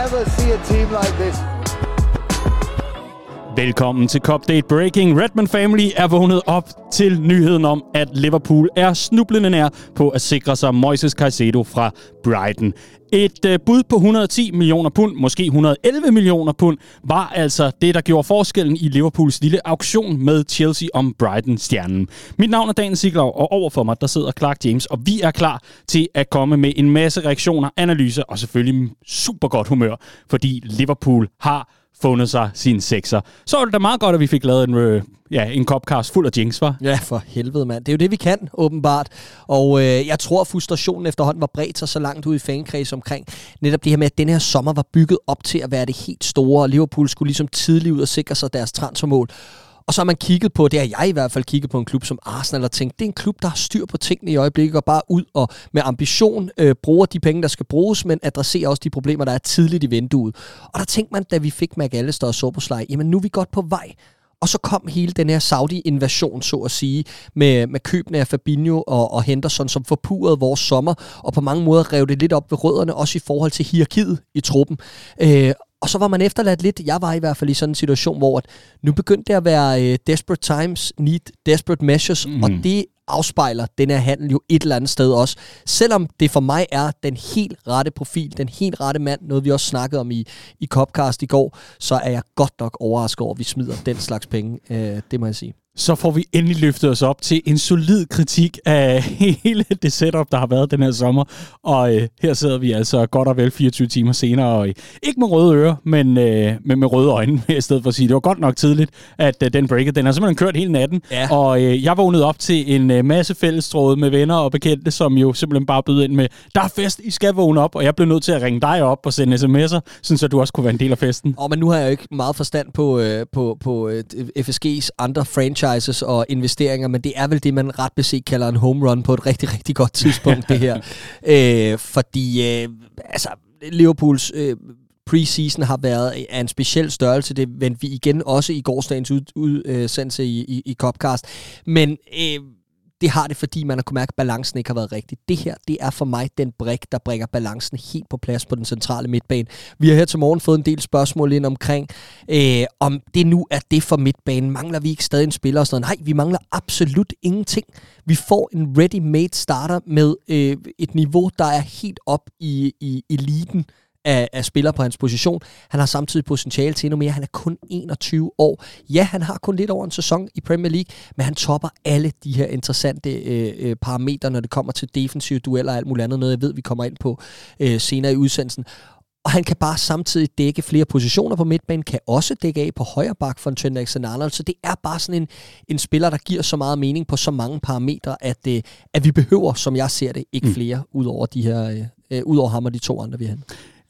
ever see a team like this. Velkommen til Cupdate Breaking. Redman Family er vågnet op til nyheden om, at Liverpool er snublende nær på at sikre sig Moises Caicedo fra Brighton. Et øh, bud på 110 millioner pund, måske 111 millioner pund, var altså det, der gjorde forskellen i Liverpools lille auktion med Chelsea om Brighton-stjernen. Mit navn er Dan Siglau, og overfor mig der sidder Clark James, og vi er klar til at komme med en masse reaktioner, analyser og selvfølgelig super godt humør, fordi Liverpool har fundet sig sin sekser. Så var det da meget godt, at vi fik lavet en, øh, ja, en copcast fuld af jinx, var? Ja, for helvede, mand. Det er jo det, vi kan, åbenbart. Og øh, jeg tror, at frustrationen efterhånden var bredt sig så langt ud i fankreds omkring netop det her med, at den her sommer var bygget op til at være det helt store, og Liverpool skulle ligesom tidligt ud og sikre sig deres transfermål. Og så har man kigget på, det har jeg i hvert fald kigget på en klub som Arsenal og tænkt, det er en klub, der har styr på tingene i øjeblikket og bare ud og med ambition øh, bruger de penge, der skal bruges, men adresserer også de problemer, der er tidligt i vinduet. Og der tænkte man, da vi fik McAllister og Soboslej, jamen nu er vi godt på vej. Og så kom hele den her Saudi-invasion, så at sige, med, med købene af Fabinho og, og Henderson, som forpurede vores sommer, og på mange måder rev det lidt op ved rødderne, også i forhold til hierarkiet i truppen. Øh, og så var man efterladt lidt, jeg var i hvert fald i sådan en situation, hvor at nu begyndte det at være uh, desperate times, need desperate measures, mm. og det afspejler den her handel jo et eller andet sted også. Selvom det for mig er den helt rette profil, den helt rette mand, noget vi også snakkede om i, i Copcast i går, så er jeg godt nok overrasket over, at vi smider den slags penge. Uh, det må jeg sige så får vi endelig løftet os op til en solid kritik af hele det setup, der har været den her sommer. Og øh, her sidder vi altså godt og vel 24 timer senere, og øh, ikke med røde ører, men, øh, men med røde øjne, i stedet for at sige. Det var godt nok tidligt, at øh, den breaket, den har simpelthen kørt hele natten. Ja. Og øh, jeg vågnede op til en øh, masse fællestråde med venner og bekendte, som jo simpelthen bare bød ind med, der er fest, I skal vågne op, og jeg blev nødt til at ringe dig op og sende sms'er, så du også kunne være en del af festen. Og men nu har jeg jo ikke meget forstand på, øh, på, på øh, FSG's andre franchise franchises og investeringer, men det er vel det, man ret beset kalder en home run på et rigtig, rigtig godt tidspunkt, det her. øh, fordi, øh, altså, Liverpools øh, preseason har været af en speciel størrelse. Det vendte vi igen også i gårsdagens udsendelse ud, øh, i, i, i Copcast. Men øh, det har det, fordi man har kunnet mærke, at balancen ikke har været rigtig. Det her, det er for mig den brik, der bringer balancen helt på plads på den centrale midtbane. Vi har her til morgen fået en del spørgsmål ind omkring, øh, om det nu er det for midtbanen. Mangler vi ikke stadig en spiller og sådan noget? Nej, vi mangler absolut ingenting. Vi får en ready-made starter med øh, et niveau, der er helt op i, i eliten af, af spillere på hans position. Han har samtidig potentiale til endnu mere. Han er kun 21 år. Ja, han har kun lidt over en sæson i Premier League, men han topper alle de her interessante øh, øh, parametre, når det kommer til defensive dueller og alt muligt andet. Noget, jeg ved, vi kommer ind på øh, senere i udsendelsen. Og han kan bare samtidig dække flere positioner på midtbanen, kan også dække af på højre bak for en Trent Alexander-Arnold. Så det er bare sådan en, en spiller, der giver så meget mening på så mange parametre, at, øh, at vi behøver, som jeg ser det, ikke mm. flere ud over de her, øh, øh ud over ham og de to andre, vi har.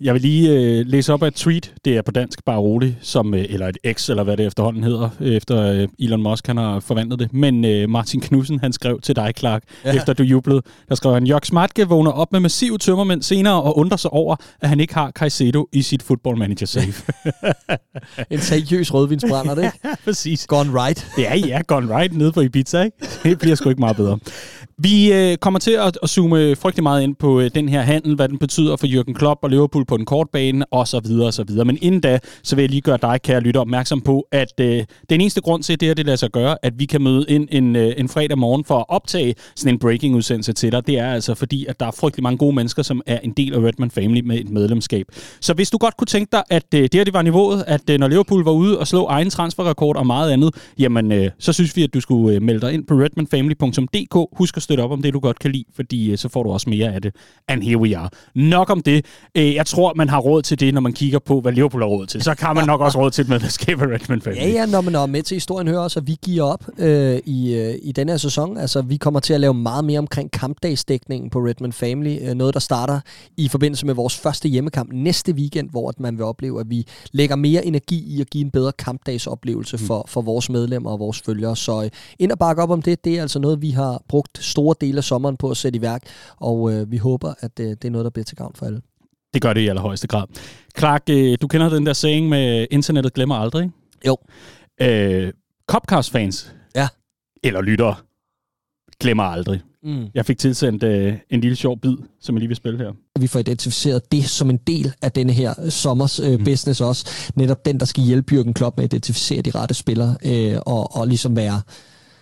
Jeg vil lige øh, læse op af et tweet, det er på dansk, bare roligt, som, øh, eller et X, eller hvad det efterhånden hedder, efter øh, Elon Musk han har forvandlet det. Men øh, Martin Knudsen, han skrev til dig, Clark, ja. efter du jublede, der skrev han, Jørg Smartke vågner op med massiv tømmermænd senere og undrer sig over, at han ikke har Caicedo i sit football manager save. en seriøs rødvinsbrænder, det Ja, præcis. Gone right. ja, ja, gone right nede på Ibiza, ikke? Det bliver sgu ikke meget bedre. Vi øh, kommer til at, at zoome frygtelig meget ind på øh, den her handel, hvad den betyder for Jürgen Klopp og Liverpool på den korte bane, og så videre og så videre. Men inden da, så vil jeg lige gøre dig, kære lytter, opmærksom på, at øh, den eneste grund til, at det her det lader sig gøre, at vi kan møde ind en, øh, en fredag morgen for at optage sådan en breaking-udsendelse til dig, det er altså fordi, at der er frygtelig mange gode mennesker, som er en del af Redman Family med et medlemskab. Så hvis du godt kunne tænke dig, at øh, det her det var niveauet, at øh, når Liverpool var ude og slå egen transferrekord og meget andet, jamen øh, så synes vi, at du skulle øh, melde dig ind på redmanfamily.dk. Husk at støtte op om det, du godt kan lide, fordi øh, så får du også mere af det. And here we are. Nok om det. Øh, jeg tror, man har råd til det, når man kigger på, hvad Liverpool har råd til. Så kan man nok også råd til et medlemskab af Redmond Family. Ja, ja, når man er med til historien hører også, at vi giver op øh, i, øh, i denne her sæson. Altså, vi kommer til at lave meget mere omkring kampdagsdækningen på Redmond Family. Øh, noget, der starter i forbindelse med vores første hjemmekamp næste weekend, hvor man vil opleve, at vi lægger mere energi i at give en bedre kampdagsoplevelse mm. for, for vores medlemmer og vores følgere. Så øh, ind og bakke op om det, det er altså noget, vi har brugt store dele af sommeren på at sætte i værk, og øh, vi håber, at øh, det er noget, der bliver til gavn for alle. Det gør det i allerhøjeste grad. Clark, øh, du kender den der saying med, internettet glemmer aldrig, ikke? Jo. Øh, Copcast-fans, ja. eller lyttere, glemmer aldrig. Mm. Jeg fik tilsendt øh, en lille sjov bid, som jeg lige vil spille her. Vi får identificeret det som en del af denne her sommers øh, mm. business også. Netop den, der skal hjælpe Jürgen Klopp med at identificere de rette spillere øh, og, og ligesom være...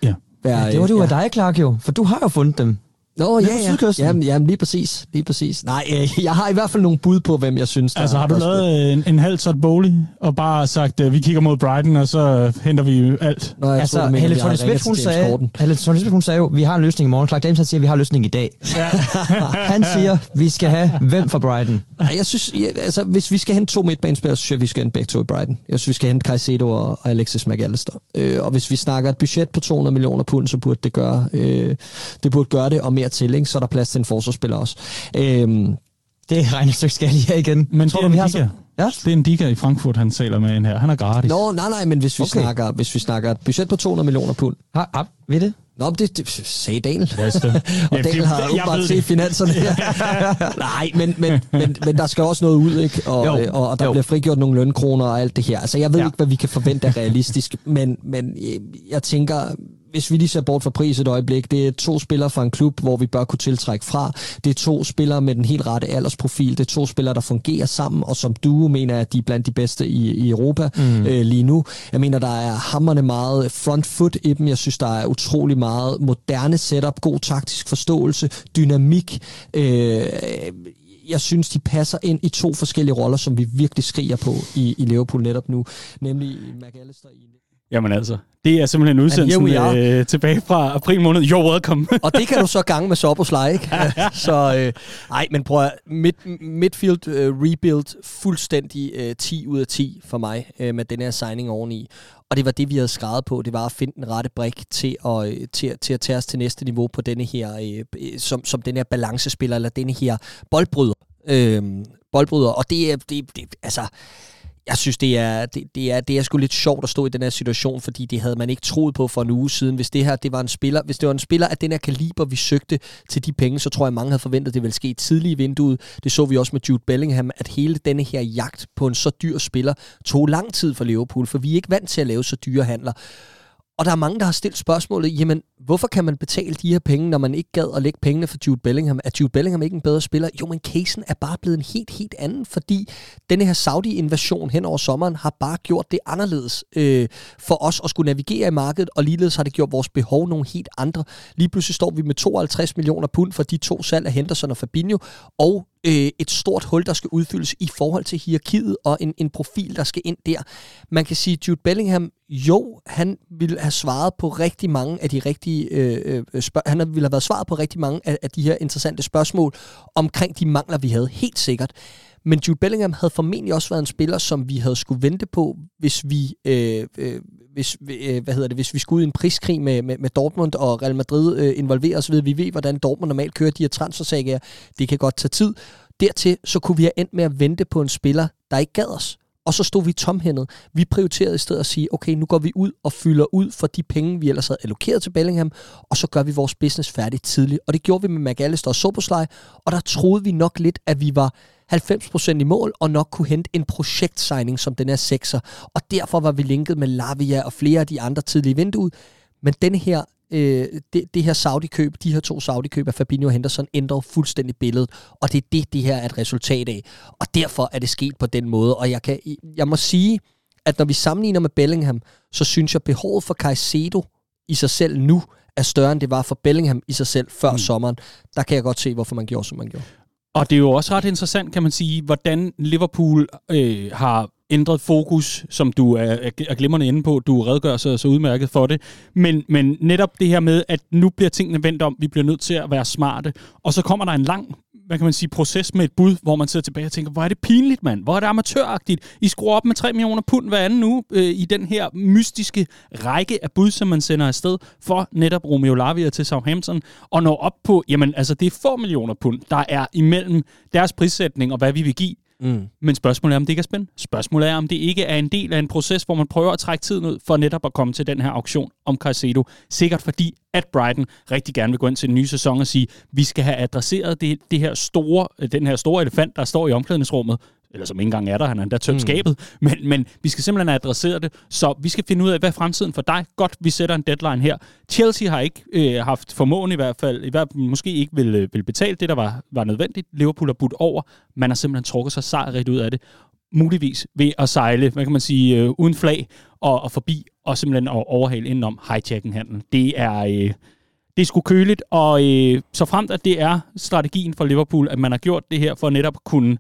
Ja. Være ja, det var det jo af dig, Clark, jo, for du har jo fundet dem. Nå, ja, ja. Jamen, jamen, lige præcis. Lige præcis. Nej, øh, jeg har i hvert fald nogle bud på, hvem jeg synes, der Altså, har du lavet en, en halv sort bowling, og bare sagt, at vi kigger mod Brighton, og så henter vi alt? Nå, jeg altså, tror, Helle Thorne Smith, hun sagde, Helle Thorne Smith, hun sagde jo, vi har en løsning i morgen. Clark James, siger, at vi har en løsning i dag. Ja. han siger, vi skal have hvem for Brighton? Jeg synes, ja, altså, hvis vi skal hente to midtbanespillere, så synes jeg, vi skal hente begge to i Brighton. Jeg synes, vi skal hente Caicedo og, og Alexis McAllister. Øh, og hvis vi snakker et budget på 200 millioner pund, så burde det gøre, øh, det, burde gøre det, og mere til, ikke? så er der plads til en forsvarsspiller også. Øhm, det regnestykke skal lige igen. Men tror det, du, vi har så... Ja? Det er en diga i Frankfurt, han taler med en her. Han er gratis. Nå, nej, nej, men hvis vi, okay. snakker, hvis vi snakker et budget på 200 millioner pund. Har, har vi det? Nå, det, det sagde Daniel. Ja, og Daniel har åbenbart set finanserne. Nej, men, men, men, men der skal også noget ud, ikke? Og, jo, og, og der jo. bliver frigjort nogle lønkroner og alt det her. Altså, jeg ved ja. ikke, hvad vi kan forvente er realistisk, men, men jeg tænker, hvis vi lige ser bort fra pris et øjeblik, det er to spillere fra en klub, hvor vi bør kunne tiltrække fra. Det er to spillere med den helt rette aldersprofil. Det er to spillere, der fungerer sammen, og som duo mener at de er blandt de bedste i, i Europa mm. øh, lige nu. Jeg mener, der er hammerne meget front foot i dem. Jeg synes, der er utrolig meget moderne setup, god taktisk forståelse, dynamik. Øh, jeg synes, de passer ind i to forskellige roller, som vi virkelig skriger på i, i Liverpool netop nu, nemlig McAllister i Jamen altså, det er simpelthen udsendelsen øh, tilbage fra april måned. You're welcome. og det kan du så gange med Soboslej, ikke? så øh, ej, men prøv at, mid, midfield uh, rebuild fuldstændig uh, 10 ud af 10 for mig uh, med den her signing oveni. Og det var det, vi havde skrevet på. Det var at finde den rette brik til at, til, til at tage os til næste niveau på denne her, uh, som, som den her balancespiller, eller denne her boldbryder. Uh, boldbryder. Og det er, det, det, altså, jeg synes, det er, det, det, er, det er sgu lidt sjovt at stå i den her situation, fordi det havde man ikke troet på for en uge siden. Hvis det her det var en spiller, hvis det var en spiller af den her kaliber, vi søgte til de penge, så tror jeg, mange havde forventet, at det ville ske tidligt i vinduet. Det så vi også med Jude Bellingham, at hele denne her jagt på en så dyr spiller tog lang tid for Liverpool, for vi er ikke vant til at lave så dyre handler. Og der er mange, der har stillet spørgsmålet, jamen, hvorfor kan man betale de her penge, når man ikke gad at lægge pengene for Jude Bellingham? Er Jude Bellingham ikke en bedre spiller? Jo, men casen er bare blevet en helt, helt anden, fordi denne her Saudi-invasion hen over sommeren har bare gjort det anderledes øh, for os at skulle navigere i markedet, og ligeledes har det gjort vores behov nogle helt andre. Lige pludselig står vi med 52 millioner pund for de to salg af Henderson og Fabinho, og øh, et stort hul, der skal udfyldes i forhold til hierarkiet og en, en profil, der skal ind der. Man kan sige, Jude Bellingham, jo, han ville have svaret på rigtig mange af de rigtige øh, øh, spørg- han ville have været svaret på rigtig mange af, af de her interessante spørgsmål omkring de mangler, vi havde, helt sikkert. Men Jude Bellingham havde formentlig også været en spiller, som vi havde skulle vente på, hvis vi, øh, øh, hvis, øh, hvad hedder det, hvis vi skulle ud i en priskrig med, med, med Dortmund og Real Madrid øh, involveret osv. Vi ved, hvordan Dortmund normalt kører de her transfersager. Det kan godt tage tid. Dertil så kunne vi have endt med at vente på en spiller, der ikke gad os. Og så stod vi tomhændet. Vi prioriterede i stedet at sige, okay, nu går vi ud og fylder ud for de penge, vi ellers havde allokeret til Bellingham, og så gør vi vores business færdigt tidligt. Og det gjorde vi med McAllister og Soboslej, og der troede vi nok lidt, at vi var 90% i mål, og nok kunne hente en projektsigning som den er sekser. Og derfor var vi linket med Lavia og flere af de andre tidlige vinduer. Men denne her øh, det, det her Saudi-køb, de her to Saudi-køb af Fabinho og Henderson, ændrer fuldstændig billedet, og det er det, det her er et resultat af. Og derfor er det sket på den måde, og jeg, kan, jeg må sige, at når vi sammenligner med Bellingham, så synes jeg, behovet for Caicedo i sig selv nu er større, end det var for Bellingham i sig selv før mm. sommeren. Der kan jeg godt se, hvorfor man gjorde, som man gjorde. Og det er jo også ret interessant, kan man sige, hvordan Liverpool øh, har ændret fokus, som du er, er glimrende inde på. Du redegør så, så udmærket for det. Men, men netop det her med, at nu bliver tingene vendt om, vi bliver nødt til at være smarte, og så kommer der en lang hvad kan man sige, proces med et bud, hvor man sidder tilbage og tænker, hvor er det pinligt, mand? Hvor er det amatøragtigt? I skruer op med 3 millioner pund hver anden nu øh, i den her mystiske række af bud, som man sender afsted for netop Romeo Lavia til Southampton, og når op på, jamen altså, det er få millioner pund, der er imellem deres prissætning og hvad vi vil give. Mm. Men spørgsmålet er, om det ikke er spændende. Spørgsmålet er, om det ikke er en del af en proces, hvor man prøver at trække tiden ud for netop at komme til den her auktion om Caicedo. Sikkert fordi, at Brighton rigtig gerne vil gå ind til den nye sæson og sige, vi skal have adresseret det, det her store, øh, den her store elefant, der står i omklædningsrummet, eller som ikke engang er der, han har endda tømt mm. skabet, men, men vi skal simpelthen adressere det, så vi skal finde ud af, hvad er fremtiden for dig? Godt, vi sætter en deadline her. Chelsea har ikke øh, haft formåen i hvert fald, i hvert måske ikke vil, øh, vil betale det, der var, var nødvendigt. Liverpool har budt over, man har simpelthen trukket sig sejrigt ud af det, muligvis ved at sejle, hvad kan man sige, øh, uden flag og, og forbi, og simpelthen at overhale indenom hijacking-handlen. Det er... Øh, det er sgu køligt, og øh, så fremt at det er strategien for Liverpool, at man har gjort det her for netop at kunne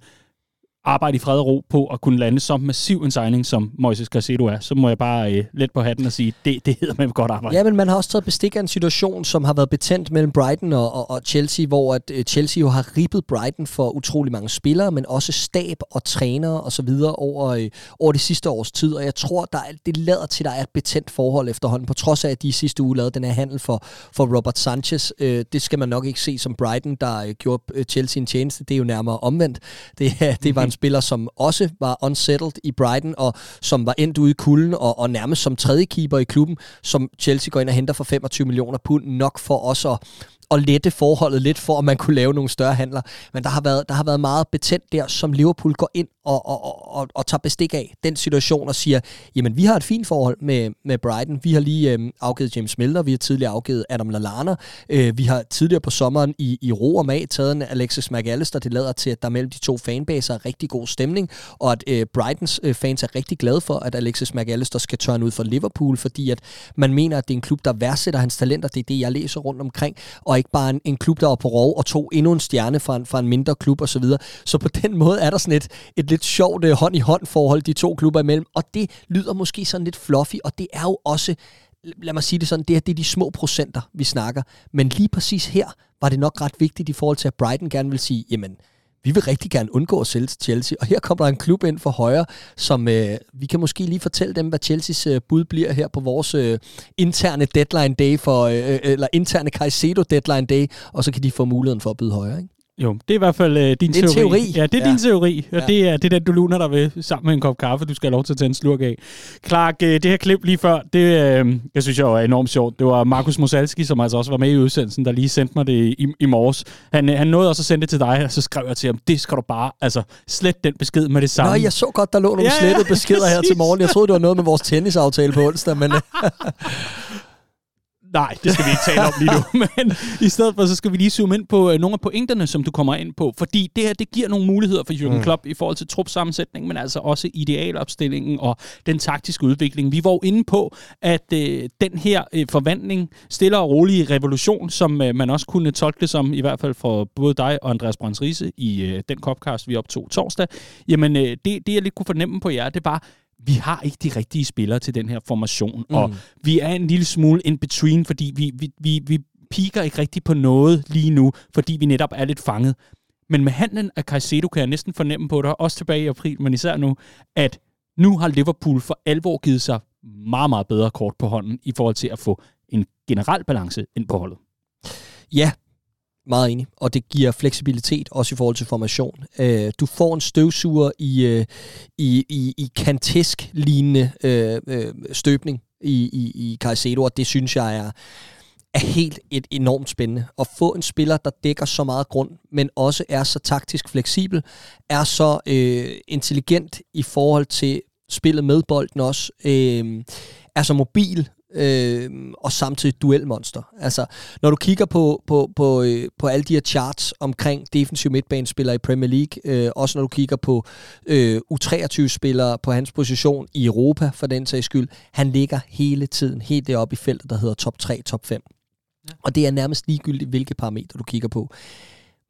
arbejde i fred og ro på at kunne lande så massiv en signing, som Moises Caicedo er, så må jeg bare øh, let på hatten og sige, det, det hedder man godt arbejde. Ja, men man har også taget bestik af en situation, som har været betændt mellem Brighton og, og, og Chelsea, hvor at øh, Chelsea jo har ribbet Brighton for utrolig mange spillere, men også stab og trænere og så videre over, øh, over de sidste års tid, og jeg tror, der er, det lader til, at der er et betændt forhold efterhånden, på trods af, at de sidste uge lavede den her handel for, for Robert Sanchez. Øh, det skal man nok ikke se som Brighton, der øh, gjorde øh, Chelsea en tjeneste. Det er jo nærmere omvendt. Det, det var en spiller, som også var unsettled i Brighton, og som var endt ude i kulden, og, og nærmest som tredje keeper i klubben, som Chelsea går ind og henter for 25 millioner pund, nok for os at at lette forholdet lidt for, at man kunne lave nogle større handler. Men der har været, der har været meget betændt der, som Liverpool går ind og, og, og, og tager bestik af den situation og siger, jamen vi har et fint forhold med, med Brighton. Vi har lige øh, afgivet James Milner, vi har tidligere afgivet Adam Lallana. Øh, vi har tidligere på sommeren i, i ro og mag taget en Alexis McAllister. Det lader til, at der mellem de to fanbaser er rigtig god stemning, og at øh, Brightons øh, fans er rigtig glade for, at Alexis McAllister skal tørne ud for Liverpool, fordi at man mener, at det er en klub, der værdsætter hans talenter. Det er det, jeg læser rundt omkring, og ikke bare en, en klub, der er på rov og tog endnu en stjerne fra en, fra en mindre klub osv. Så, videre. så på den måde er der sådan et, et lidt sjovt øh, hånd-i-hånd forhold de to klubber imellem, og det lyder måske sådan lidt fluffy, og det er jo også lad mig sige det sådan, det, er, det er de små procenter, vi snakker. Men lige præcis her var det nok ret vigtigt i forhold til, at Brighton gerne vil sige, jamen, vi vil rigtig gerne undgå at sælge til Chelsea. Og her kommer der en klub ind for højre, som øh, vi kan måske lige fortælle dem, hvad Chelseas øh, bud bliver her på vores øh, interne deadline day, for, øh, øh eller interne Caicedo deadline day, og så kan de få muligheden for at byde højere. Ikke? Jo, det er i hvert fald øh, din det teori. teori. Ja, det er ja. din teori, og ja. det, er, det er den, du luner dig ved sammen med en kop kaffe, du skal have lov til at tage en slurk af. Clark, øh, det her klip lige før, det, øh, jeg synes jeg var enormt sjovt. Det var Markus Mosalski, som altså også var med i udsendelsen, der lige sendte mig det i, i morges. Han, øh, han nåede også at sende det til dig, og så skrev jeg til ham, det skal du bare, altså slet den besked med det samme. Nå, jeg så godt, der lå nogle ja, slettede beskeder her til morgen. Jeg troede, det var noget med vores tennisaftale på onsdag, men... Nej, det skal vi ikke tale om lige nu. Men i stedet for, så skal vi lige zoome ind på øh, nogle af pointerne, som du kommer ind på. Fordi det her, det giver nogle muligheder for Jürgen mm. Klopp i forhold til trupsammensætning, men altså også idealopstillingen og den taktiske udvikling. Vi var jo inde på, at øh, den her øh, forvandling, stille og rolige revolution, som øh, man også kunne tolke det som, i hvert fald for både dig og Andreas Brands Riese i øh, den copcast, vi optog torsdag, jamen øh, det, det, jeg lidt kunne fornemme på jer, det var, vi har ikke de rigtige spillere til den her formation, mm. og vi er en lille smule in between, fordi vi, vi, vi, vi piker ikke rigtig på noget lige nu, fordi vi netop er lidt fanget. Men med handlen af Caicedo kan jeg næsten fornemme på dig, også tilbage i april, men især nu, at nu har Liverpool for alvor givet sig meget, meget bedre kort på hånden i forhold til at få en generel balance ind på holdet. Ja, meget enig. Og det giver fleksibilitet, også i forhold til formation. Øh, du får en støvsuger i, øh, i, i, i kantisk-lignende øh, øh, støbning i, i, i Caicedo, og det synes jeg er, er helt et enormt spændende. At få en spiller, der dækker så meget grund, men også er så taktisk fleksibel, er så øh, intelligent i forhold til spillet med bolden også, øh, er så mobil, øh, og samtidig duelmonster. Altså, når du kigger på, på, på, øh, på alle de her charts omkring defensive midtbanespillere i Premier League, øh, også når du kigger på øh, U23-spillere på hans position i Europa, for den sags skyld, han ligger hele tiden helt deroppe i feltet, der hedder top 3, top 5. Ja. Og det er nærmest ligegyldigt, hvilke parametre du kigger på.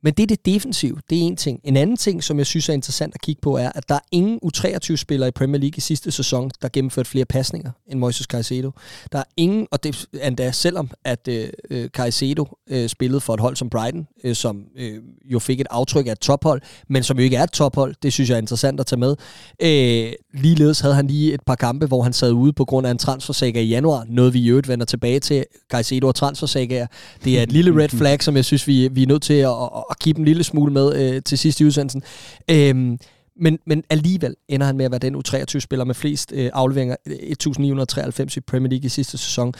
Men det er det defensive, Det er en ting. En anden ting, som jeg synes er interessant at kigge på, er, at der er ingen U23-spillere i Premier League i sidste sæson, der gennemførte flere pasninger end Moises Caicedo. Der er ingen, og det endda selvom, at øh, øh, Caicedo øh, spillede for et hold som Brighton, øh, som øh, jo fik et aftryk af et tophold, men som jo ikke er et tophold. Det synes jeg er interessant at tage med. Øh, ligeledes havde han lige et par kampe, hvor han sad ude på grund af en transfersaga i januar. Noget vi i øvrigt vender tilbage til. Caicedo og transfersagaer. Det er et lille red flag, som jeg synes, vi, vi er nødt til at, at give dem en lille smule med øh, til sidst i udsendelsen. Øhm, men, men alligevel ender han med at være den U23-spiller med flest øh, afleveringer, øh, 1993 i Premier League i sidste sæson.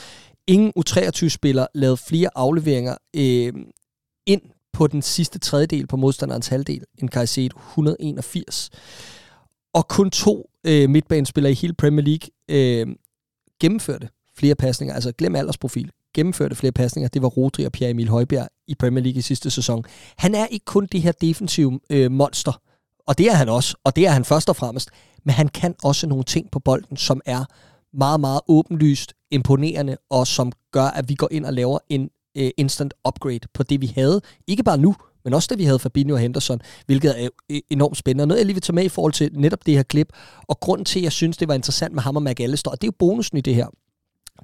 Ingen U23-spiller lavede flere afleveringer øh, ind på den sidste tredjedel på modstanderens halvdel end Caicedo, 181. Og kun to øh, midtbanespillere i hele Premier League øh, gennemførte flere pasninger, altså glem aldersprofil, gennemførte flere pasninger, det var Rodri og Pierre-Emil Højbjerg i Premier League i sidste sæson. Han er ikke kun det her defensive øh, monster, og det er han også, og det er han først og fremmest, men han kan også nogle ting på bolden, som er meget, meget åbenlyst imponerende, og som gør, at vi går ind og laver en øh, instant upgrade på det, vi havde. Ikke bare nu, men også det, vi havde Fabinho og Henderson, hvilket er øh, enormt spændende. Og noget, jeg lige vil tage med i forhold til netop det her klip, og grunden til, at jeg synes, det var interessant med ham og McAllister, og det er jo bonusen i det her,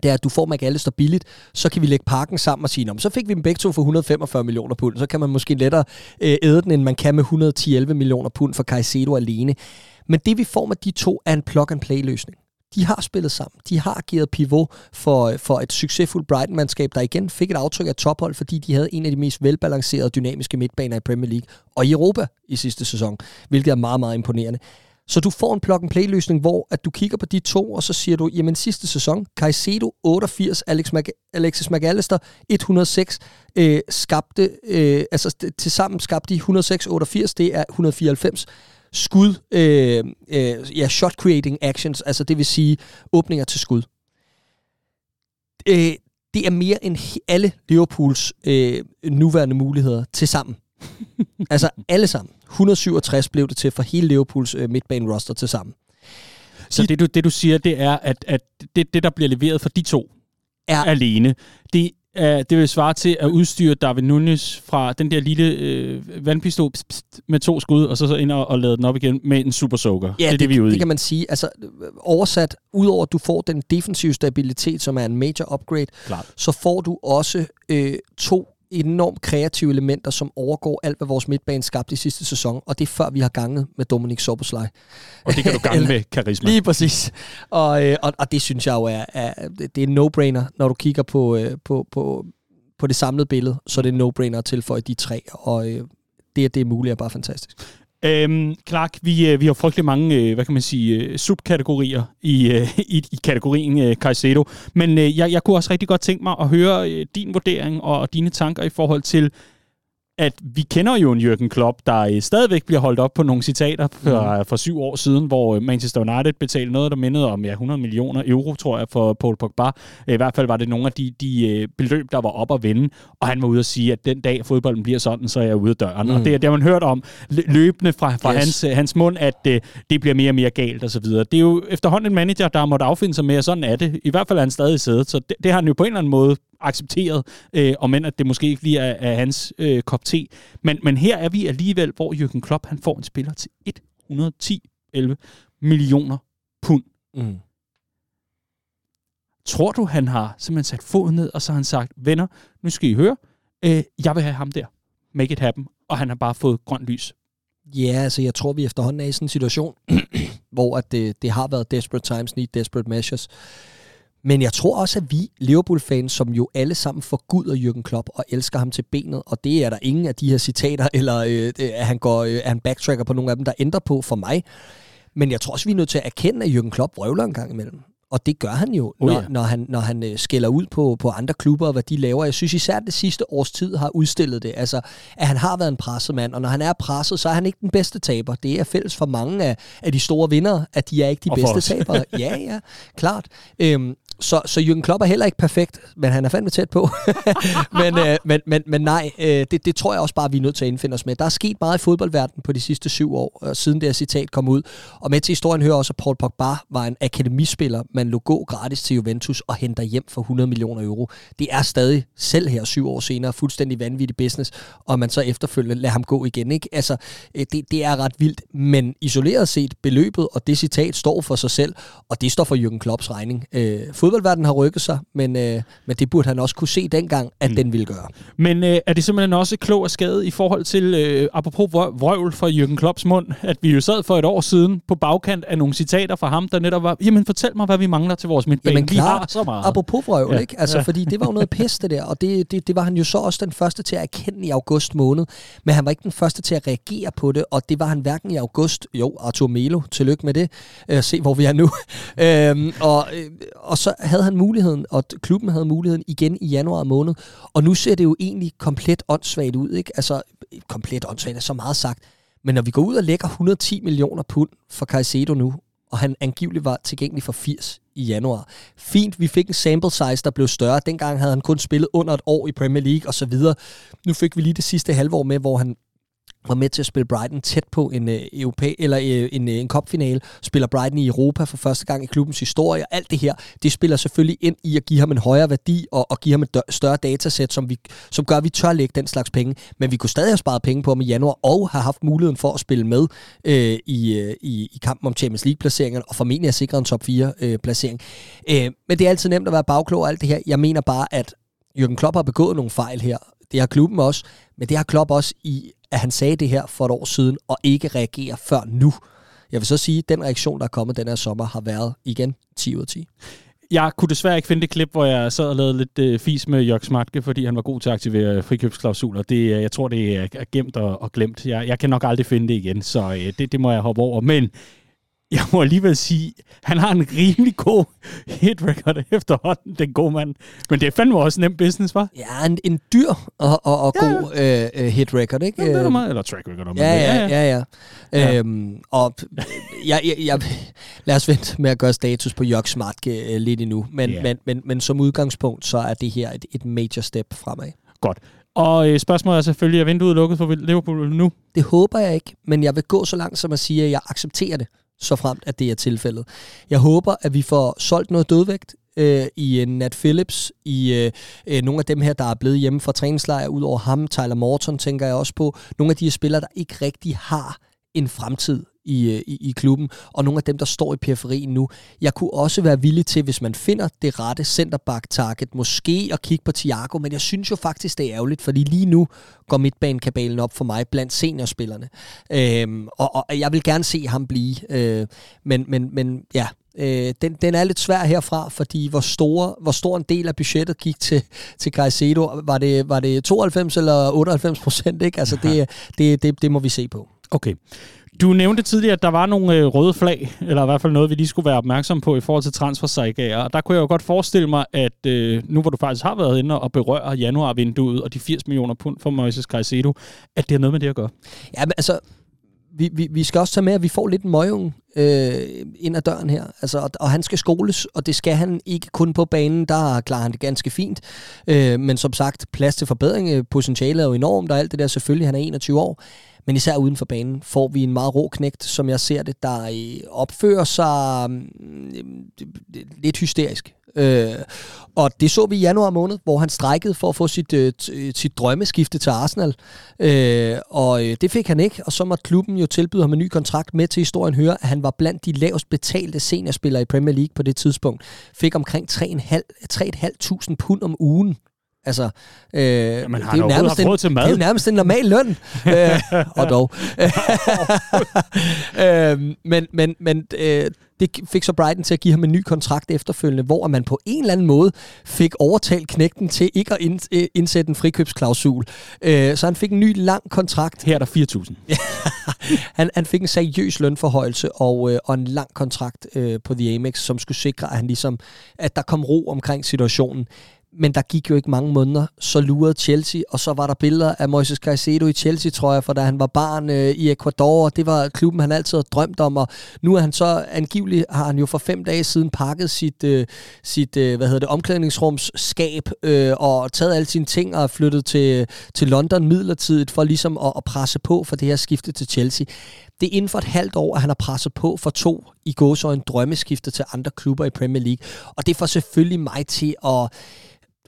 det er, at du får McAllister billigt, så kan vi lægge pakken sammen og sige, så fik vi dem begge to for 145 millioner pund, så kan man måske lettere øh, æde den, end man kan med 110-11 millioner pund for Caicedo alene. Men det vi får med de to er en plug-and-play-løsning. De har spillet sammen. De har givet pivot for, øh, for et succesfuldt Brighton-mandskab, der igen fik et aftryk af tophold, fordi de havde en af de mest velbalancerede dynamiske midtbaner i Premier League og i Europa i sidste sæson, hvilket er meget, meget imponerende. Så du får en plug-and-play-løsning, hvor at du kigger på de to, og så siger du, jamen sidste sæson, Caicedo 88, Alex Mac- Alexis McAllister 106, øh, skabte, øh, altså til sammen skabte de 106-88, det er 194 skud, øh, øh, ja, shot creating actions, altså det vil sige åbninger til skud. Øh, det er mere end alle Liverpools øh, nuværende muligheder til sammen. altså alle sammen. 167 blev det til for hele Liverpools øh, midtbane roster til sammen. Så det du, det du siger, det er, at, at det, det, der bliver leveret for de to er alene, det Uh, det vil svare til at udstyre David Nunes fra den der lille øh, vandpistol pst, pst, med to skud, og så, så ind og, og lade den op igen med en super soaker. Ja, det, er det, det vi er ude det i. kan man sige. Altså, oversat, udover at du får den defensive stabilitet, som er en major upgrade, Klart. så får du også øh, to enormt kreative elementer, som overgår alt, hvad vores midtbane skabte i sidste sæson, og det er før vi har ganget med Dominik Soboslaj. Og det kan du gange med karisma. Lige præcis. Og, øh, og, og det synes jeg jo er, er det er no-brainer, når du kigger på, øh, på, på, på det samlede billede, så er det no-brainer at tilføje de tre, og øh, det, at det er muligt, er bare fantastisk. Øhm, Clark, vi, øh, vi har frygtelig mange, øh, hvad kan man sige, øh, subkategorier i, i, i kategorien Caicedo. Men jeg, jeg kunne også rigtig godt tænke mig at høre din vurdering og, og dine tanker i forhold til, at vi kender jo en Jürgen Klopp, der øh, stadigvæk bliver holdt op på nogle citater fra, mm. for syv år siden, hvor øh, Manchester United betalte noget, der mindede om ja, 100 millioner euro, tror jeg, for Paul Pogba. I hvert fald var det nogle af de, de øh, beløb, der var op at vinde, og han var ude at sige, at den dag fodbolden bliver sådan, så er jeg ude af døren. Mm. Og det, det har man hørt om løbende fra, fra yes. hans, hans mund, at det, det bliver mere og mere galt osv. Det er jo efterhånden en manager, der har måttet affinde sig med, at sådan er det. I hvert fald er han stadig siddet, så det, det har han jo på en eller anden måde accepteret, øh, og men at det måske ikke lige er, er hans øh, kop te. Men, men her er vi alligevel, hvor Jürgen Klopp han får en spiller til 110-11 millioner pund. Mm. Tror du, han har simpelthen sat foden ned, og så har han sagt, venner, nu skal I høre, øh, jeg vil have ham der. Make it happen. Og han har bare fået grønt lys. Ja, altså jeg tror, vi efterhånden er i sådan en situation, hvor at det, det har været desperate times need desperate measures. Men jeg tror også, at vi Liverpool-fans, som jo alle sammen forguder Jürgen Klopp og elsker ham til benet, og det er der ingen af de her citater, eller øh, at, han går, øh, at han backtracker på nogle af dem, der ændrer på for mig. Men jeg tror også, vi er nødt til at erkende, at Jürgen Klopp vrøvler en gang imellem. Og det gør han jo, oh, ja. når, når han, når han øh, skælder ud på, på andre klubber og hvad de laver. Jeg synes især, at det sidste års tid har udstillet det. Altså, at han har været en presset mand, og når han er presset, så er han ikke den bedste taber. Det er fælles for mange af, af de store vinder, at de er ikke de og bedste tabere. Ja, ja, klart. Øhm, så, så Jürgen Klopp er heller ikke perfekt, men han er fandme tæt på. men, øh, men, men, men nej, øh, det, det tror jeg også bare, vi er nødt til at indfinde os med. Der er sket meget i fodboldverdenen på de sidste syv år, øh, siden det her citat kom ud. Og med til historien hører også, at Paul Pogba var en akademispiller, man lå gå gratis til Juventus og henter hjem for 100 millioner euro. Det er stadig, selv her syv år senere, fuldstændig vanvittig business, og man så efterfølgende lader ham gå igen. Ikke? Altså, øh, det, det er ret vildt, men isoleret set beløbet, og det citat står for sig selv, og det står for Jürgen Klopps regning. Øh, fodboldverdenen har rykket sig, men, øh, men det burde han også kunne se dengang, at mm. den ville gøre. Men øh, er det simpelthen også klog og skade i forhold til, øh, apropos vrøvl fra Jürgen Klopps mund, at vi jo sad for et år siden på bagkant af nogle citater fra ham, der netop var, jamen fortæl mig, hvad vi mangler til vores midtbane. Jamen, klar, vi har så meget. Apropos vrøvl, ja. ikke? Altså, ja. fordi det var jo noget pis, det der, og det, det, det var han jo så også den første til at erkende i august måned, men han var ikke den første til at reagere på det, og det var han hverken i august, jo, Arthur Melo, tillykke med det, øh, se hvor vi er nu, øhm, og, øh, og så så havde han muligheden, og klubben havde muligheden igen i januar måned, og nu ser det jo egentlig komplet åndssvagt ud, ikke? Altså, komplet åndssvagt er så meget sagt, men når vi går ud og lægger 110 millioner pund for Caicedo nu, og han angiveligt var tilgængelig for 80 i januar. Fint, vi fik en sample size, der blev større. Dengang havde han kun spillet under et år i Premier League osv. Nu fik vi lige det sidste halvår med, hvor han var med til at spille Brighton tæt på en øh, europæ eller øh, en, øh, en cupfinale, spiller Brighton i Europa for første gang i klubbens historie, og alt det her, det spiller selvfølgelig ind i at give ham en højere værdi og, og give ham et større datasæt, som, vi, som gør, at vi tør lægge den slags penge. Men vi kunne stadig have sparet penge på ham i januar og har haft muligheden for at spille med øh, i, øh, i, i kampen om Champions League-placeringerne og formentlig at sikre en top 4-placering. Øh, øh, men det er altid nemt at være bagklog og alt det her. Jeg mener bare, at Jürgen Klopp har begået nogle fejl her. Det har klubben også, men det har Klopp også i at han sagde det her for et år siden, og ikke reagerer før nu. Jeg vil så sige, at den reaktion, der er kommet den her sommer, har været igen 10 ud af 10. Jeg kunne desværre ikke finde det klip, hvor jeg sad og lavede lidt øh, fis med Jørg Smartke, fordi han var god til at aktivere øh, frikøbsklausuler. Det, øh, jeg tror, det er gemt og, og glemt. Jeg, jeg kan nok aldrig finde det igen, så øh, det, det må jeg hoppe over. Men jeg må alligevel sige, han har en rimelig god hit record efterhånden, den gode mand. Men det er fandme også nem business, var? Ja, en, en dyr og, og, og ja. god uh, hit record, ikke? Ja, det er meget, eller track record. Om ja, ja, ja, ja, ja. Øhm, og jeg, jeg, jeg, lad os vente med at gøre status på Jørg Smartke uh, lidt endnu. Men, yeah. men, men, men som udgangspunkt, så er det her et, et major step fremad. Godt. Og øh, spørgsmålet er selvfølgelig, er vinduet lukket for Liverpool nu? Det håber jeg ikke, men jeg vil gå så langt som at sige, at jeg accepterer det så fremt at det er tilfældet. Jeg håber, at vi får solgt noget dødvægt øh, i uh, Nat Phillips, i uh, nogle af dem her, der er blevet hjemme fra træningslejr, ud over ham, Tyler Morton, tænker jeg også på. Nogle af de her spillere, der ikke rigtig har en fremtid i, øh, i, i klubben, og nogle af dem, der står i periferien nu. Jeg kunne også være villig til, hvis man finder det rette centerback-target, måske at kigge på Thiago, men jeg synes jo faktisk, det er ærgerligt, fordi lige nu går midtbanekabalen op for mig blandt seniorspillerne. Øhm, og, og jeg vil gerne se ham blive, øh, men, men, men ja, Øh, den, den er lidt svær herfra, fordi hvor, store, hvor stor en del af budgettet gik til, til Caicedo, var det, var det 92 eller 98 procent, ikke? Altså det, det, det, det må vi se på. Okay. Du nævnte tidligere, at der var nogle øh, røde flag, eller i hvert fald noget, vi lige skulle være opmærksom på i forhold til transfersagager. Og der kunne jeg jo godt forestille mig, at øh, nu hvor du faktisk har været inde og berører januarvinduet og de 80 millioner pund for Moises Caicedo, at det har noget med det at gøre. Ja, men altså, vi, vi, vi skal også tage med, at vi får lidt møgung øh, ind ad døren her. Altså, og, og han skal skoles, og det skal han ikke kun på banen. Der klarer han det ganske fint. Øh, men som sagt, plads til forbedring. Øh, potentialet er jo enormt, og alt det der selvfølgelig. Han er 21 år. Men især uden for banen får vi en meget rå knægt, som jeg ser det, der øh, opfører sig mm, øh, lidt hysterisk. Øh, og det så vi i januar måned, hvor han strækkede for at få sit, øh, øh sit drømmeskifte til Arsenal. Øh, og øh, det fik han ikke, og så måtte klubben jo tilbyde ham en ny kontrakt med til historien høre, at han var blandt de lavest betalte seniorspillere i Premier League på det tidspunkt. Fik omkring 3.500 pund om ugen Altså, øh, Jamen, det, er jo nærmest en, til mad. det er jo nærmest en normal løn. øh, og dog. øh, men men, men øh, det fik så Brighton til at give ham en ny kontrakt efterfølgende, hvor man på en eller anden måde fik overtalt knægten til ikke at øh, indsætte en frikøbsklausul. Øh, så han fik en ny lang kontrakt. Her er der 4.000. han, han fik en seriøs lønforhøjelse og, øh, og en lang kontrakt øh, på The Amex, som skulle sikre, at, han ligesom, at der kom ro omkring situationen men der gik jo ikke mange måneder, så lurede Chelsea, og så var der billeder af Moises Caicedo i Chelsea, tror jeg, for da han var barn øh, i Ecuador, og det var klubben, han altid havde drømt om, og nu er han så angiveligt, har han jo for fem dage siden pakket sit, øh, sit øh, hvad hedder det, omklædningsrumsskab, øh, og taget alle sine ting og flyttet til, til London midlertidigt, for ligesom at, at presse på for det her skifte til Chelsea. Det er inden for et halvt år, at han har presset på for to i gåsøjne drømmeskifte til andre klubber i Premier League, og det får selvfølgelig mig til at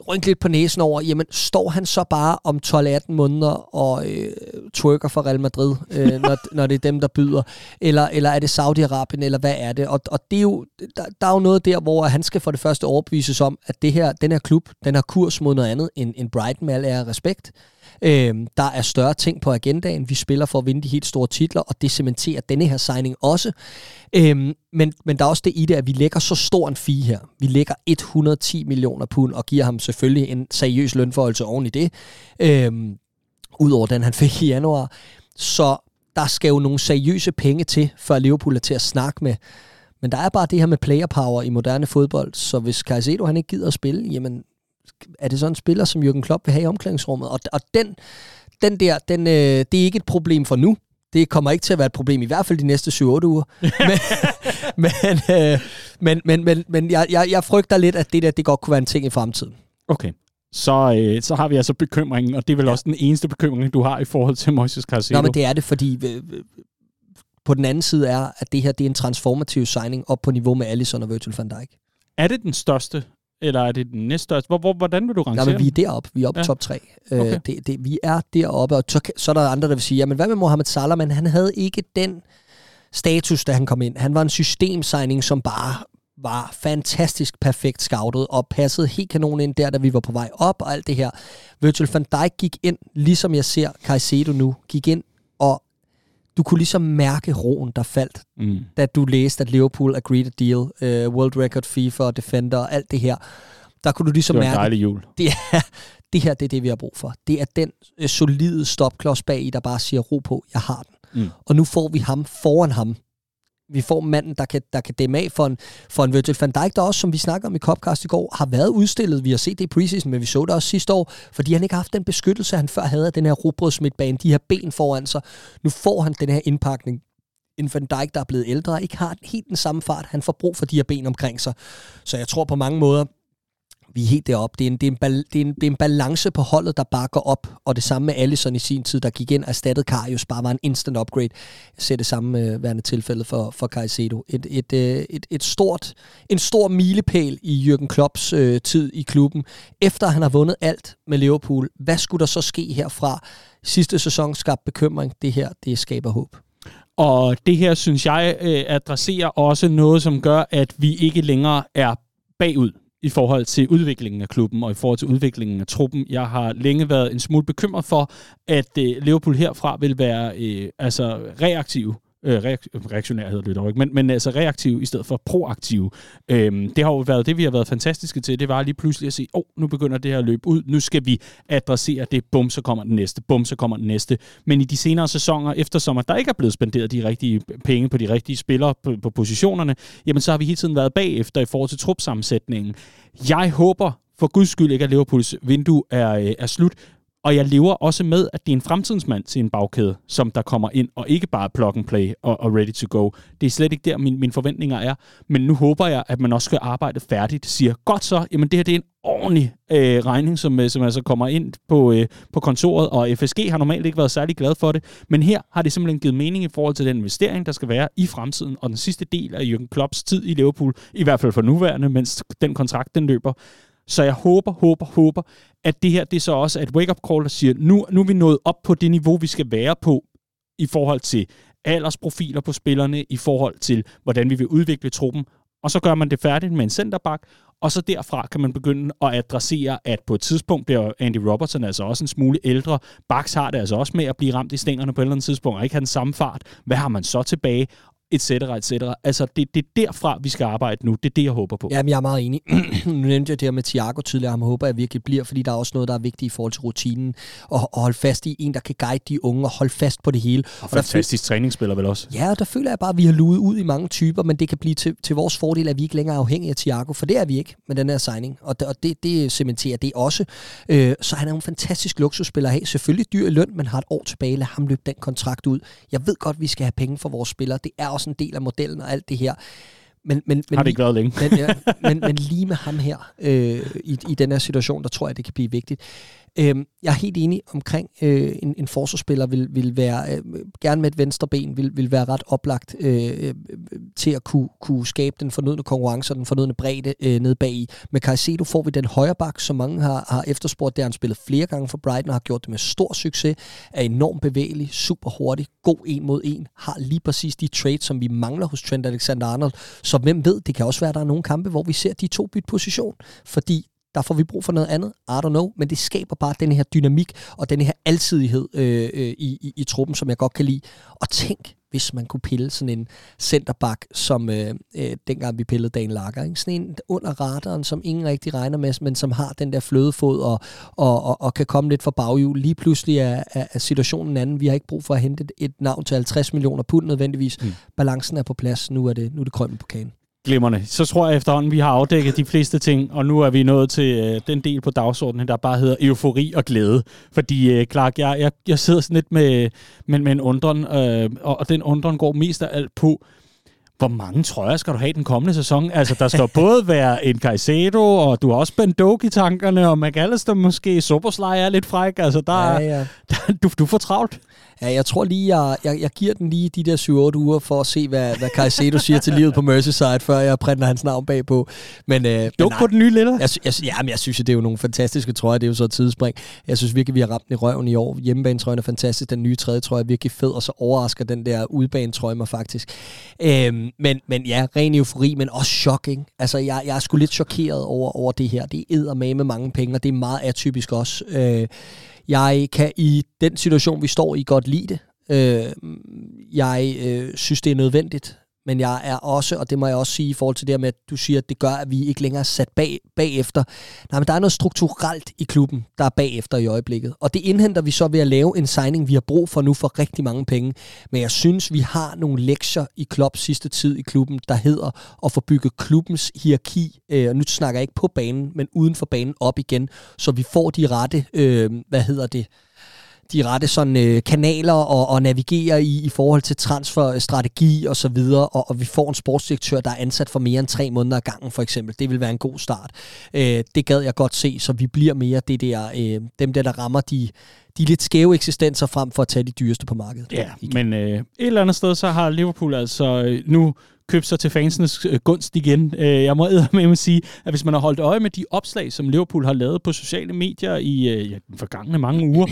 rynke lidt på næsen over, jamen står han så bare om 12-18 måneder og øh, twerker for Real Madrid, øh, når, når det er dem, der byder, eller, eller er det Saudi-Arabien, eller hvad er det? Og, og det er jo, der, der er jo noget der, hvor han skal for det første overbevises om, at det her, den her klub, den har kurs mod noget andet end, end Brighton med al ære respekt. Øh, der er større ting på agendaen. Vi spiller for at vinde de helt store titler, og det cementerer denne her signing også. Øh, men, men der er også det i det, at vi lægger så stor en fee her. Vi lægger 110 millioner pund og giver ham selvfølgelig en seriøs lønforholdelse oven i det. Øh, Udover den, han fik i januar. Så der skal jo nogle seriøse penge til, før Liverpool er til at snakke med Men der er bare det her med player power i moderne fodbold, så hvis Caicedo han ikke gider at spille, jamen er det sådan en spiller, som Jürgen Klopp vil have i omklædningsrummet? Og, og den, den der, den, øh, det er ikke et problem for nu. Det kommer ikke til at være et problem, i hvert fald de næste 7-8 uger. men, men, øh, men, men, men, men jeg, jeg, jeg frygter lidt, at det der det godt kunne være en ting i fremtiden. Okay. Så, øh, så har vi altså bekymringen, og det er vel ja. også den eneste bekymring, du har i forhold til Moises Caicedo. Nå, men det er det, fordi øh, øh, på den anden side er, at det her det er en transformativ signing op på niveau med Alisson og Virgil van Dijk. Er det den største eller er det den næststørste? Hvor, hvor, hvordan vil du rangere Nej, men vi er deroppe. Vi er oppe ja. top 3. Øh, okay. det, det, vi er deroppe, og så, så er der andre, der vil sige, jamen hvad med Mohamed Salah? Men han havde ikke den status, da han kom ind. Han var en systemsigning, som bare var fantastisk perfekt scoutet og passede helt kanon ind der, da vi var på vej op og alt det her. Virgil van Dijk gik ind, ligesom jeg ser Caicedo nu, gik ind og du kunne ligesom mærke roen, der faldt, mm. da du læste, at Liverpool agreed a deal, uh, world record, FIFA, defender og alt det her. Der kunne du ligesom mærke... Det var en jul. Det, er, det her, det er det, vi har brug for. Det er den uh, solide stopklods bag i, der bare siger ro på, jeg har den. Mm. Og nu får vi ham foran ham, vi får manden, der kan, der kan dæmme af for en, for en Virgil van Dijk, der også, som vi snakker om i Copcast i går, har været udstillet. Vi har set det i preseason, men vi så det også sidste år, fordi han ikke har haft den beskyttelse, han før havde af den her robrødsmidtbane, de her ben foran sig. Nu får han den her indpakning. En Van Dijk, der er blevet ældre, ikke har helt den samme fart. Han får brug for de her ben omkring sig. Så jeg tror på mange måder, vi er helt deroppe. Det er, en, det, er en, det, er en, det er en balance på holdet, der bare går op, og det samme med Allison i sin tid, der gik ind og erstattede Karius, bare var en instant upgrade. Jeg ser det samme øh, værende tilfælde for, for Caicedo. Et, et, øh, et, et stort, en stor milepæl i Jürgen Klopps øh, tid i klubben. Efter han har vundet alt med Liverpool, hvad skulle der så ske herfra? Sidste sæson skabte bekymring. Det her, det skaber håb. Og det her, synes jeg, øh, adresserer også noget, som gør, at vi ikke længere er bagud i forhold til udviklingen af klubben og i forhold til udviklingen af truppen. Jeg har længe været en smule bekymret for, at øh, Liverpool herfra vil være øh, altså reaktive øh, reaktionær hedder det dog ikke, men, men altså reaktiv i stedet for proaktiv. Øhm, det har jo været det, vi har været fantastiske til. Det var lige pludselig at sige, åh, oh, nu begynder det her at løbe ud. Nu skal vi adressere det. Bum, så kommer den næste. Bum, så kommer den næste. Men i de senere sæsoner, eftersom at der ikke er blevet spenderet de rigtige penge på de rigtige spillere på, på positionerne, jamen så har vi hele tiden været bagefter i forhold til trupsammensætningen. Jeg håber for guds skyld ikke, at Liverpools vindue er, øh, er slut, og jeg lever også med, at det er en fremtidsmand til en bagkæde, som der kommer ind, og ikke bare plug and play og, og ready to go. Det er slet ikke der, min, mine forventninger er. Men nu håber jeg, at man også skal arbejde færdigt. Siger, godt så, jamen det her det er en ordentlig øh, regning, som, øh, som altså kommer ind på, øh, på kontoret, og FSG har normalt ikke været særlig glad for det, men her har det simpelthen givet mening i forhold til den investering, der skal være i fremtiden, og den sidste del af Jürgen Klopps tid i Liverpool, i hvert fald for nuværende, mens den kontrakt den løber, så jeg håber, håber, håber, at det her det er så også et wake-up call, der siger, nu, nu er vi nået op på det niveau, vi skal være på i forhold til aldersprofiler på spillerne, i forhold til, hvordan vi vil udvikle truppen, og så gør man det færdigt med en centerback, og så derfra kan man begynde at adressere, at på et tidspunkt bliver Andy Robertson altså også en smule ældre. Bax har det altså også med at blive ramt i stængerne på et eller andet tidspunkt, og ikke have den samme fart. Hvad har man så tilbage? Et cetera, et cetera. Altså, det, det er derfra, vi skal arbejde nu. Det er det, jeg håber på. Jamen, jeg er meget enig. nu nævnte jeg det her med Thiago tidligere. Ham håber jeg virkelig bliver, fordi der er også noget, der er vigtigt i forhold til rutinen. Og, og holde fast i en, der kan guide de unge og holde fast på det hele. Og, og fantastisk føl- træningsspiller vel også. Ja, og der føler jeg bare, at vi har luet ud i mange typer, men det kan blive til, til vores fordel, at vi ikke længere er afhængige af Thiago, for det er vi ikke med den her signing. Og, og det, det cementerer det også. Øh, så han er en fantastisk luksusspiller at have. Selvfølgelig dyr i løn, men har et år tilbage. Lad ham løbe den kontrakt ud. Jeg ved godt, at vi skal have penge for vores spillere. Det er også en del af modellen og alt det her. Men, men, men, har det ikke været længe. men, ja, men, men lige med ham her, øh, i, i den her situation, der tror jeg, det kan blive vigtigt. Øh, jeg er helt enig omkring, øh, en, en forsvarsspiller vil, vil være, øh, gerne med et venstre ben, vil, vil være ret oplagt øh, øh, til at kunne, kunne skabe den fornødne konkurrence og den fornødne bredde øh, ned bag i. Med Caicedo får vi den højre bak, som mange har, har efterspurgt. Der han spillet flere gange for Brighton og har gjort det med stor succes. Er enormt bevægelig, super hurtig, god en mod en, har lige præcis de traits, som vi mangler hos Trent Alexander-Arnold. Så hvem ved, det kan også være, at der er nogle kampe, hvor vi ser de to bytte position, fordi der får vi brug for noget andet. I don't know. Men det skaber bare den her dynamik og den her alsidighed øh, øh, i, i, i truppen, som jeg godt kan lide. Og tænk, hvis man kunne pille sådan en centerback, som øh, øh, dengang vi pillede Dan Lager. Ikke? Sådan en under radaren, som ingen rigtig regner med, men som har den der flødefod og, og, og, og kan komme lidt fra baghjul. Lige pludselig er, er, er situationen anden. Vi har ikke brug for at hente et, et navn til 50 millioner pund nødvendigvis. Mm. Balancen er på plads. Nu er det, nu er det krømmen på kagen. Glimmerne. Så tror jeg efterhånden, vi har afdækket de fleste ting, og nu er vi nået til øh, den del på dagsordenen, der bare hedder eufori og glæde. Fordi, øh, Clark, jeg, jeg, jeg sidder sådan lidt med, med, med en undren, øh, og, og den undren går mest af alt på, hvor mange trøjer skal du have den kommende sæson? Altså, der skal både være en Caicedo, og du har også Ben Doge i tankerne, og McAllister måske, Soboslej er lidt fræk. Altså, der, ja, ja. Der, du, du får travlt. Ja, jeg tror lige, jeg, jeg, jeg giver den lige de der 7-8 uger for at se, hvad, hvad Caicedo siger til livet på Merseyside, før jeg printer hans navn bagpå. Men, øh, Duk på den nye lille. Jeg, jeg, ja, men jeg synes, det er jo nogle fantastiske trøjer. Det er jo så et tidsspring. Jeg synes virkelig, vi har ramt den i røven i år. Hjemmebanetrøjen er fantastisk. Den nye tredje trøje er virkelig fed, og så overrasker den der udbanetrøje mig faktisk. Øhm, men, men ja, ren eufori, men også shocking. Altså, jeg, jeg er sgu lidt chokeret over, over det her. Det er med med mange penge, og det er meget atypisk også. Øh, jeg kan i den situation, vi står i, godt lide det. Øh, jeg øh, synes, det er nødvendigt, men jeg er også, og det må jeg også sige i forhold til det her med, at du siger, at det gør, at vi ikke længere er sat bag, bagefter. Nej, men der er noget strukturelt i klubben, der er bagefter i øjeblikket. Og det indhenter vi så ved at lave en signing, vi har brug for nu for rigtig mange penge. Men jeg synes, vi har nogle lektier i klub sidste tid i klubben, der hedder at få bygget klubbens hierarki, øh, og nu snakker jeg ikke på banen, men uden for banen op igen, så vi får de rette, øh, hvad hedder det, de rette sådan, øh, kanaler og, og navigere i i forhold til transferstrategi og så videre, og, og vi får en sportsdirektør, der er ansat for mere end tre måneder ad gangen, for eksempel. Det vil være en god start. Øh, det gad jeg godt se, så vi bliver mere det der, øh, dem der, der rammer de, de lidt skæve eksistenser frem for at tage de dyreste på markedet. Ja, igen. men øh, et eller andet sted, så har Liverpool altså øh, nu købt sig til fansenes øh, gunst igen. Øh, jeg må med at sige, at hvis man har holdt øje med de opslag, som Liverpool har lavet på sociale medier i øh, ja, den forgangne mange uger,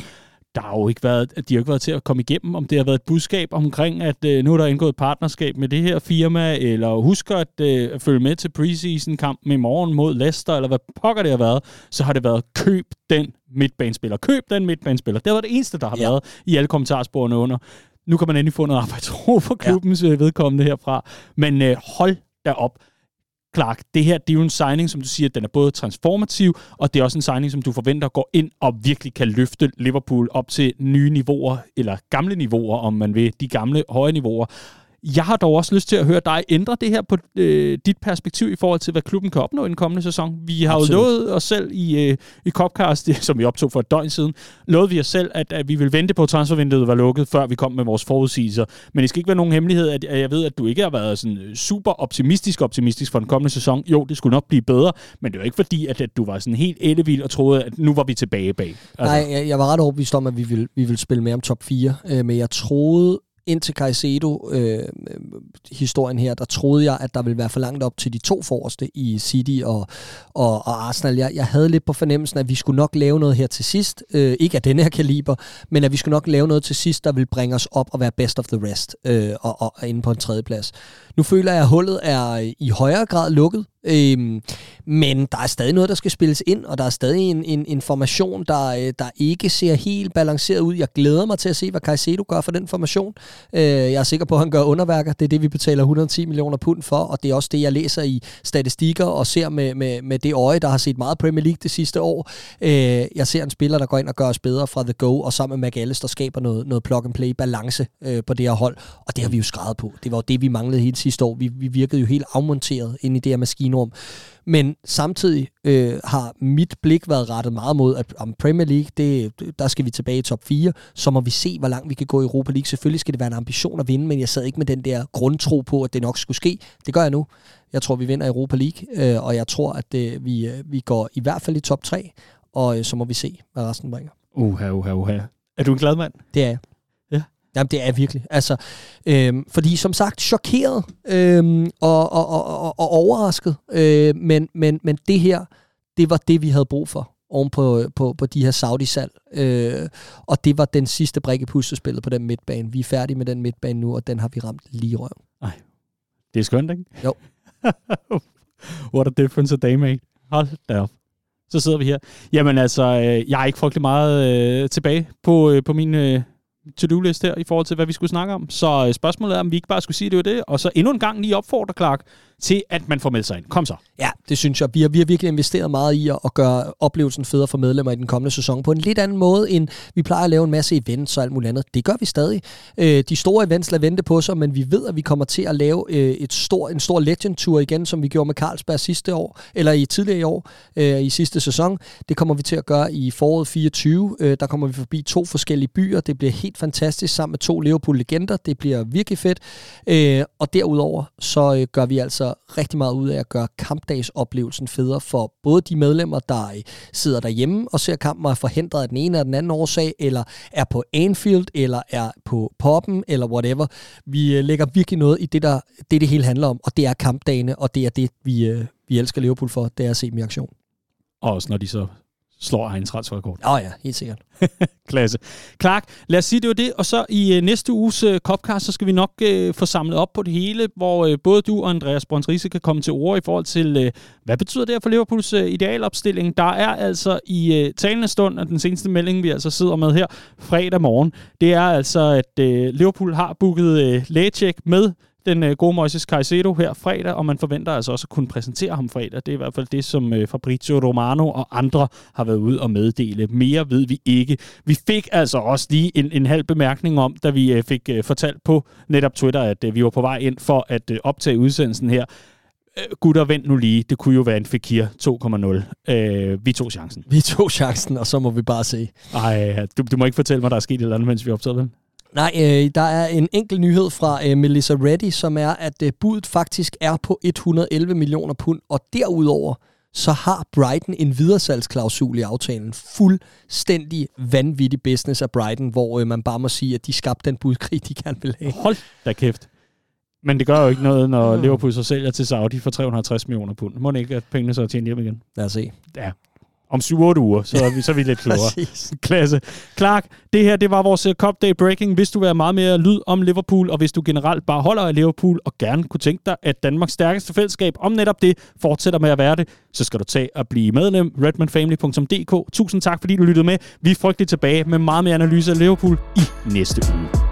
der har jo ikke været, de har ikke været til at komme igennem, om det har været et budskab omkring, at øh, nu er der indgået et partnerskab med det her firma, eller husker at øh, følge med til preseason kampen i morgen mod Leicester, eller hvad pokker det har været, så har det været køb den midtbanespiller. Køb den midtbanespiller. Det var det eneste, der har ja. været i alle kommentarsporene under. Nu kan man endelig få noget arbejdsro for klubbens ja. Øh, vedkommende herfra. Men øh, hold da op. Clark, det her det er jo en signing, som du siger, den er både transformativ, og det er også en signing, som du forventer går ind og virkelig kan løfte Liverpool op til nye niveauer, eller gamle niveauer, om man vil, de gamle høje niveauer. Jeg har dog også lyst til at høre dig ændre det her på øh, dit perspektiv i forhold til, hvad klubben kan opnå i den kommende sæson. Vi har Absolut. jo lovet os selv i, øh, i Copcast, som vi optog for et døgn siden, lovede vi os selv, at, at vi vil vente på, at transfervinduet var lukket, før vi kom med vores forudsigelser. Men det skal ikke være nogen hemmelighed, at, at jeg ved, at du ikke har været sådan øh, super optimistisk optimistisk for den kommende sæson. Jo, det skulle nok blive bedre, men det var ikke fordi, at, at du var sådan helt ellevild og troede, at nu var vi tilbage bag. Altså. Nej, jeg, jeg var ret overbevist om, at vi ville, vi ville spille med om top 4, øh, men jeg troede indtil Caicedo-historien øh, her, der troede jeg, at der ville være for langt op til de to forreste i City og, og, og Arsenal. Jeg, jeg havde lidt på fornemmelsen, at vi skulle nok lave noget her til sidst. Øh, ikke af den her kaliber, men at vi skulle nok lave noget til sidst, der vil bringe os op og være best of the rest øh, og, og inde på en tredje plads. Nu føler jeg, at hullet er i højere grad lukket. Øhm, men der er stadig noget, der skal spilles ind, og der er stadig en, en information, der, øh, der ikke ser helt balanceret ud. Jeg glæder mig til at se, hvad Caicedo gør for den formation. Øh, jeg er sikker på, at han gør underværker. Det er det, vi betaler 110 millioner pund for, og det er også det, jeg læser i statistikker og ser med, med, med det øje, der har set meget Premier League det sidste år. Øh, jeg ser en spiller, der går ind og gør os bedre fra The Go, og sammen med McAllister skaber noget, noget plug-and-play balance øh, på det her hold, og det har vi jo skrevet på. Det var jo det, vi manglede hele sidste år. Vi, vi virkede jo helt afmonteret ind i det her maskinrum. Men samtidig øh, har mit blik været rettet meget mod, at om Premier League, det, der skal vi tilbage i top 4, så må vi se, hvor langt vi kan gå i Europa League. Selvfølgelig skal det være en ambition at vinde, men jeg sad ikke med den der grundtro på, at det nok skulle ske. Det gør jeg nu. Jeg tror, vi vinder Europa League, øh, og jeg tror, at det, vi, øh, vi går i hvert fald i top 3, og øh, så må vi se, hvad resten bringer. Uha, uha, uha. Er du en glad mand? Det er jeg. Jamen, det er virkelig. Altså, øhm, fordi som sagt, chokeret øhm, og, og, og, og overrasket. Øh, men, men, men det her, det var det, vi havde brug for oven på, på, på de her Saudi-salg. Øh, og det var den sidste brik i puslespillet på den midtbane. Vi er færdige med den midtbane nu, og den har vi ramt lige i røven. Ej, det er skønt, ikke? Jo. What a difference a day made. Hold da op. Så sidder vi her. Jamen altså, øh, jeg er ikke frygtelig meget øh, tilbage på, øh, på min... Øh, to-do-list her i forhold til, hvad vi skulle snakke om. Så øh, spørgsmålet er, om vi ikke bare skulle sige, det var det, og så endnu en gang lige opfordre Clark til, at man får med sig ind. Kom så. Ja, det synes jeg. Vi har, vi har virkelig investeret meget i at, at gøre oplevelsen federe for medlemmer i den kommende sæson på en lidt anden måde, end vi plejer at lave en masse events og alt muligt andet. Det gør vi stadig. Øh, de store events lader vente på sig, men vi ved, at vi kommer til at lave øh, et stor, en stor Legend Tour igen, som vi gjorde med Carlsberg sidste år, eller i tidligere i år, øh, i sidste sæson. Det kommer vi til at gøre i foråret 24. Øh, der kommer vi forbi to forskellige byer. Det bliver helt fantastisk sammen med to Liverpool-legender. Det bliver virkelig fedt. Øh, og derudover så øh, gør vi altså rigtig meget ud af at gøre kampdagsoplevelsen federe for både de medlemmer, der sidder derhjemme og ser kampen og er forhindret af den ene eller den anden årsag, eller er på Anfield, eller er på poppen, eller whatever. Vi øh, lægger virkelig noget i det, der, det, det hele handler om, og det er kampdagene, og det er det, vi, øh, vi elsker Liverpool for, det er at se dem i aktion. Og også når de så slår egen transferrekord. Åh oh ja, helt sikkert. Klasse. Clark, lad os sige, det var det. Og så i uh, næste uges uh, Copcast, så skal vi nok uh, få samlet op på det hele, hvor uh, både du og Andreas Brøndrise kan komme til ord i forhold til, uh, hvad betyder det for Liverpools uh, idealopstilling? Der er altså i uh, talende stund, at den seneste melding, vi altså sidder med her fredag morgen, det er altså, at uh, Liverpool har booket uh, lægecheck med den øh, gode Moises Caicedo her fredag, og man forventer altså også at kunne præsentere ham fredag. Det er i hvert fald det, som øh, Fabrizio Romano og andre har været ude og meddele. Mere ved vi ikke. Vi fik altså også lige en, en halv bemærkning om, da vi øh, fik øh, fortalt på netop Twitter, at øh, vi var på vej ind for at øh, optage udsendelsen her. Øh, gutter, vent nu lige. Det kunne jo være en Fekir 2,0. Øh, vi tog chancen. Vi tog chancen, og så må vi bare se. Ej, du, du må ikke fortælle mig, der er sket et eller andet, mens vi optager vel? Nej, øh, der er en enkelt nyhed fra øh, Melissa Reddy, som er, at øh, budet faktisk er på 111 millioner pund, og derudover så har Brighton en videresalgsklausul i aftalen. Fuldstændig vanvittig business af Brighton, hvor øh, man bare må sige, at de skabte den budkrig, de gerne vil have. Hold da kæft. Men det gør jo ikke noget, når Liverpool så sælger til Saudi for 350 millioner pund. Må det ikke, at pengene så er tjent hjem igen? Lad os se. Ja, om 7-8 uger, så er vi, så er vi lidt klogere. Klasse. Clark, det her det var vores øh, Cup Day Breaking. Hvis du vil have meget mere lyd om Liverpool, og hvis du generelt bare holder af Liverpool, og gerne kunne tænke dig, at Danmarks stærkeste fællesskab om netop det fortsætter med at være det, så skal du tage og blive medlem redmanfamily.dk. Tusind tak, fordi du lyttede med. Vi er frygteligt tilbage med meget mere analyse af Liverpool i næste uge.